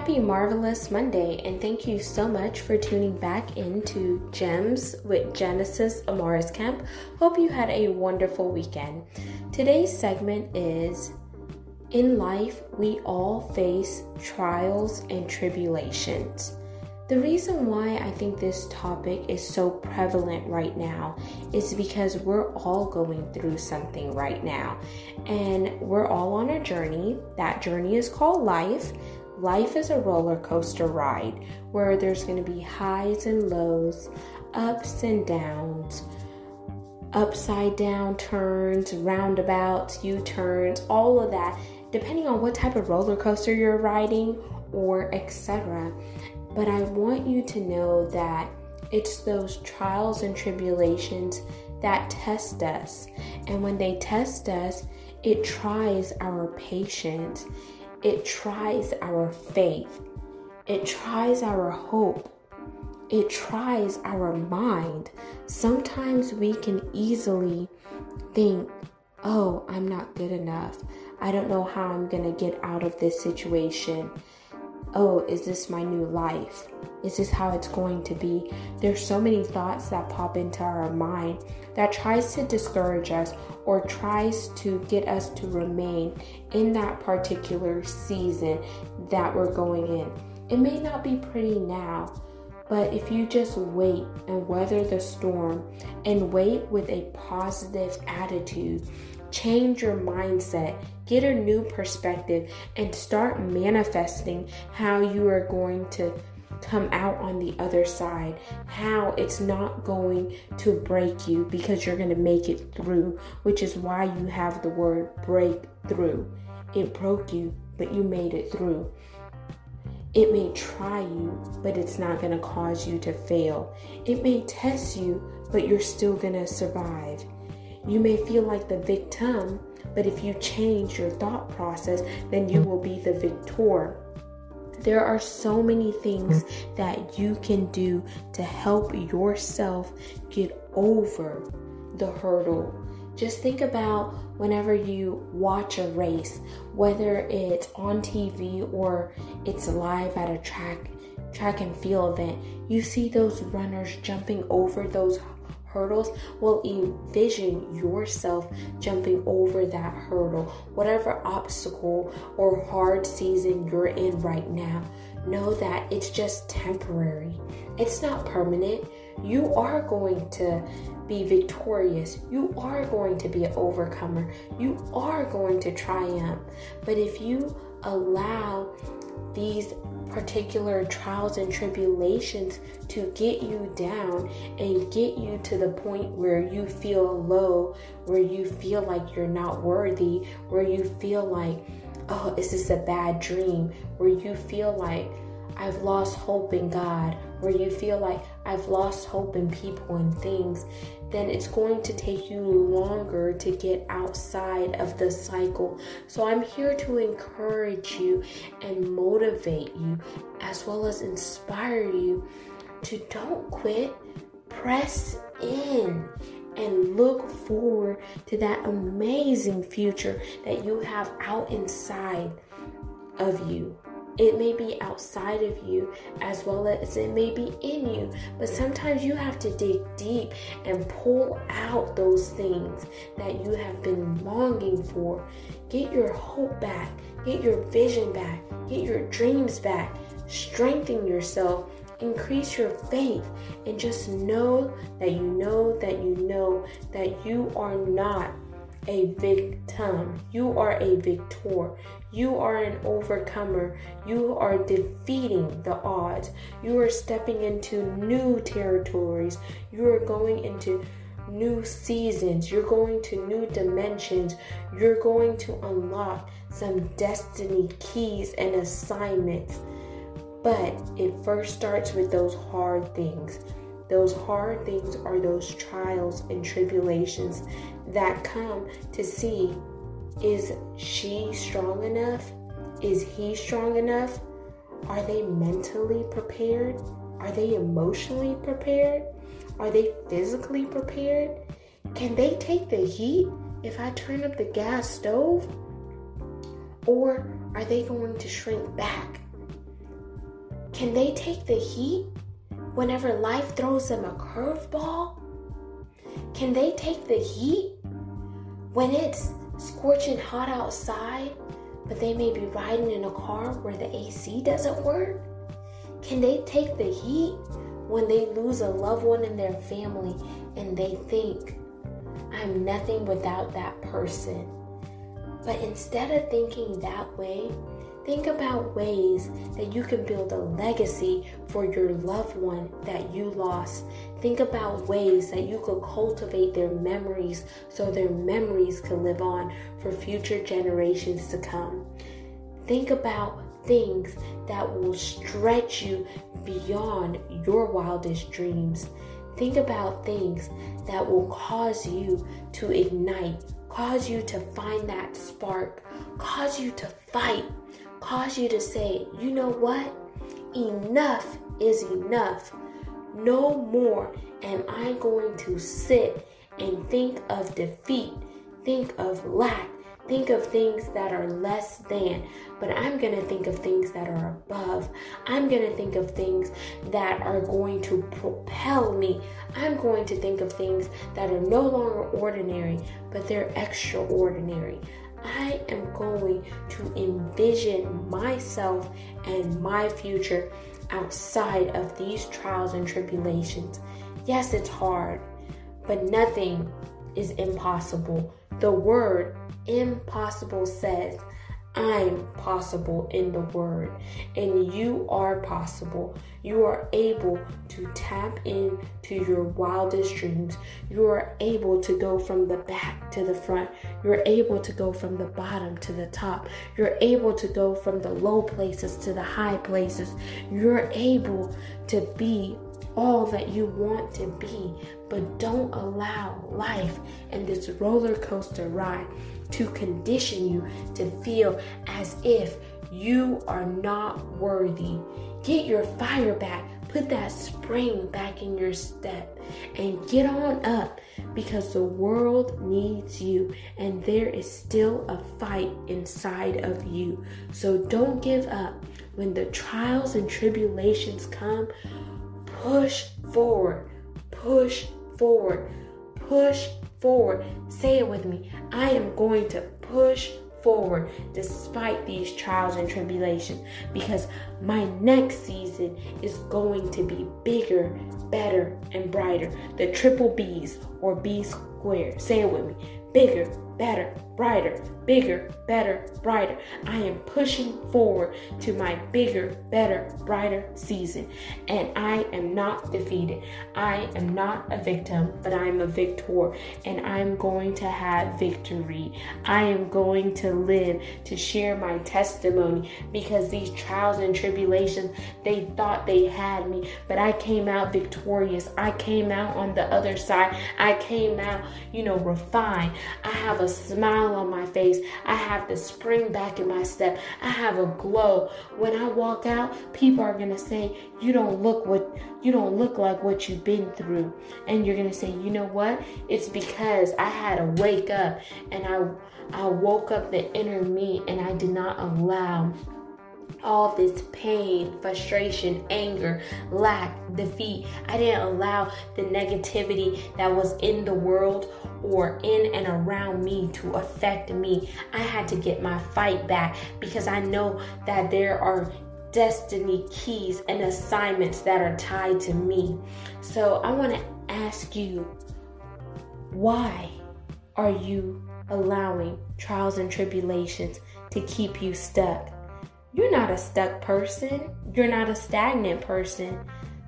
Happy Marvelous Monday, and thank you so much for tuning back into Gems with Genesis Amaris Kemp. Hope you had a wonderful weekend. Today's segment is In life, we all face trials and tribulations. The reason why I think this topic is so prevalent right now is because we're all going through something right now, and we're all on a journey. That journey is called life life is a roller coaster ride where there's going to be highs and lows, ups and downs, upside down turns, roundabouts, U turns, all of that, depending on what type of roller coaster you're riding or etc. But I want you to know that it's those trials and tribulations that test us. And when they test us, it tries our patience it tries our faith. It tries our hope. It tries our mind. Sometimes we can easily think, oh, I'm not good enough. I don't know how I'm going to get out of this situation oh, is this my new life? Is this how it's going to be? There's so many thoughts that pop into our mind that tries to discourage us or tries to get us to remain in that particular season that we're going in. It may not be pretty now, but if you just wait and weather the storm and wait with a positive attitude, change your mindset, get a new perspective, and start manifesting how you are going to come out on the other side, how it's not going to break you because you're going to make it through, which is why you have the word breakthrough. It broke you, but you made it through. It may try you, but it's not going to cause you to fail. It may test you, but you're still going to survive. You may feel like the victim, but if you change your thought process, then you will be the victor. There are so many things that you can do to help yourself get over the hurdle. Just think about whenever you watch a race, whether it's on TV or it's live at a track track and field event, you see those runners jumping over those hurdles will envision yourself jumping over that hurdle, whatever obstacle or hard season you're in right now. Know that it's just temporary, it's not permanent. You are going to be victorious. You are going to be an overcomer. You are going to triumph. But if you allow these particular trials and tribulations to get you down and get you to the point where you feel low, where you feel like you're not worthy, where you feel like, oh, is this a bad dream, where you feel like I've lost hope in God, where you feel like I've lost hope in people and things, then it's going to take you longer to get outside of the cycle. So I'm here to encourage you and motivate you as well as inspire you to don't quit, press in and look forward to that amazing future that you have out inside of you. It may be outside of you as well as it may be in you, but sometimes you have to dig deep and pull out those things that you have been longing for. Get your hope back, get your vision back, get your dreams back, strengthen yourself. Increase your faith and just know that you know that you know that you are not a victim. You are a victor. You are an overcomer. You are defeating the odds. You are stepping into new territories. You are going into new seasons. You're going to new dimensions. You're going to unlock some destiny keys and assignments. But it first starts with those hard things. Those hard things are those trials and tribulations that come to see is she strong enough? Is he strong enough? Are they mentally prepared? Are they emotionally prepared? Are they physically prepared? Can they take the heat if I turn up the gas stove? Or are they going to shrink back? Can they take the heat whenever life throws them a curveball? Can they take the heat when it's scorching hot outside, but they may be riding in a car where the AC doesn't work? Can they take the heat when they lose a loved one in their family and they think, I'm nothing without that person? But instead of thinking that way, Think about ways that you can build a legacy for your loved one that you lost. Think about ways that you could cultivate their memories so their memories can live on for future generations to come. Think about things that will stretch you beyond your wildest dreams. Think about things that will cause you to ignite, cause you to find that spark, cause you to fight cause you to say, you know what? Enough is enough. No more am I going to sit and think of defeat, think of lack, think of things that are less than, but I'm going to think of things that are above. I'm going to think of things that are going to propel me. I'm going to think of things that are no longer ordinary, but they're extraordinary. I am going to envision myself and my future outside of these trials and tribulations. Yes, it's hard, but nothing is impossible. The word impossible says, I'm possible in the Word, and you are possible. You are able to tap into your wildest dreams. You are able to go from the back to the front. You're able to go from the bottom to the top. You're able to go from the low places to the high places. You're able to be all that you want to be, but don't allow life and this roller coaster ride to condition you to feel as if you are not worthy. Get your fire back. Put that spring back in your step and get on up because the world needs you and there is still a fight inside of you. So don't give up. When the trials and tribulations come, push forward, push forward, push forward. Say it with me. I am going to push forward despite these trials and tribulations because my next season is going to be bigger, better, and brighter. The triple B's or B squared. Say it with me. Bigger, better, brighter, bigger, better, brighter. I am pushing forward to my bigger, better, brighter season. And I am not defeated. I am not a victim, but I am a victor. And I'm going to have victory. I am going to live to share my testimony because these trials and tribulations, they thought they had me, but I came out victorious. I came out on the other side. I came out, you know, refined. I have a smile on my face. I have the spring back in my step. I have a glow. When I walk out, people are going to say, "You don't look what you don't look like what you've been through." And you're going to say, "You know what? It's because I had to wake up and I I woke up the inner me and I did not allow all this pain, frustration, anger, lack, defeat. I didn't allow the negativity that was in the world or in and around me to affect me. I had to get my fight back because I know that there are destiny keys and assignments that are tied to me. So I want to ask you why are you allowing trials and tribulations to keep you stuck? You're not a stuck person. You're not a stagnant person.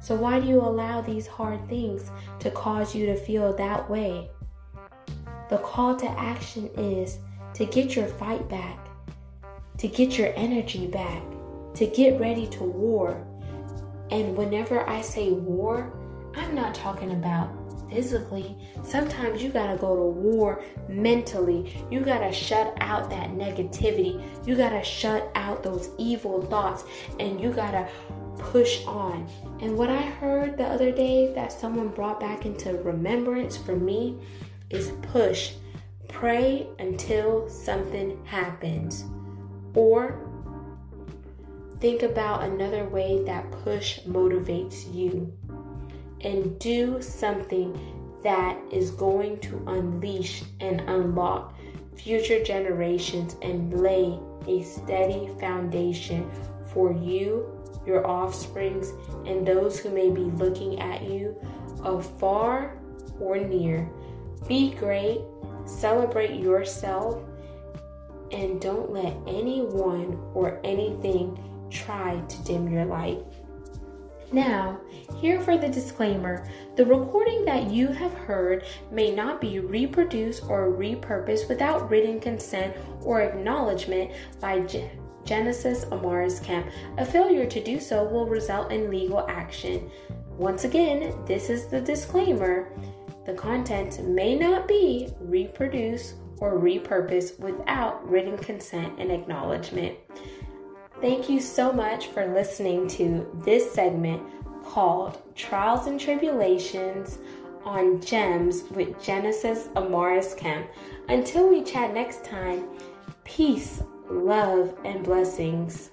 So, why do you allow these hard things to cause you to feel that way? The call to action is to get your fight back, to get your energy back, to get ready to war. And whenever I say war, I'm not talking about physically. Sometimes you gotta go to war mentally. You gotta shut out that negativity. You gotta shut out those evil thoughts and you gotta push on. And what I heard the other day that someone brought back into remembrance for me is push. Pray until something happens. Or think about another way that push motivates you and do something that is going to unleash and unlock future generations and lay a steady foundation for you, your offsprings, and those who may be looking at you afar or near. Be great, celebrate yourself, and don't let anyone or anything try to dim your light. Now, here for the disclaimer the recording that you have heard may not be reproduced or repurposed without written consent or acknowledgement by Genesis Amaris Kemp. A failure to do so will result in legal action. Once again, this is the disclaimer the content may not be reproduced or repurposed without written consent and acknowledgement. Thank you so much for listening to this segment called Trials and Tribulations on Gems with Genesis Amaris Kemp. Until we chat next time, peace, love, and blessings.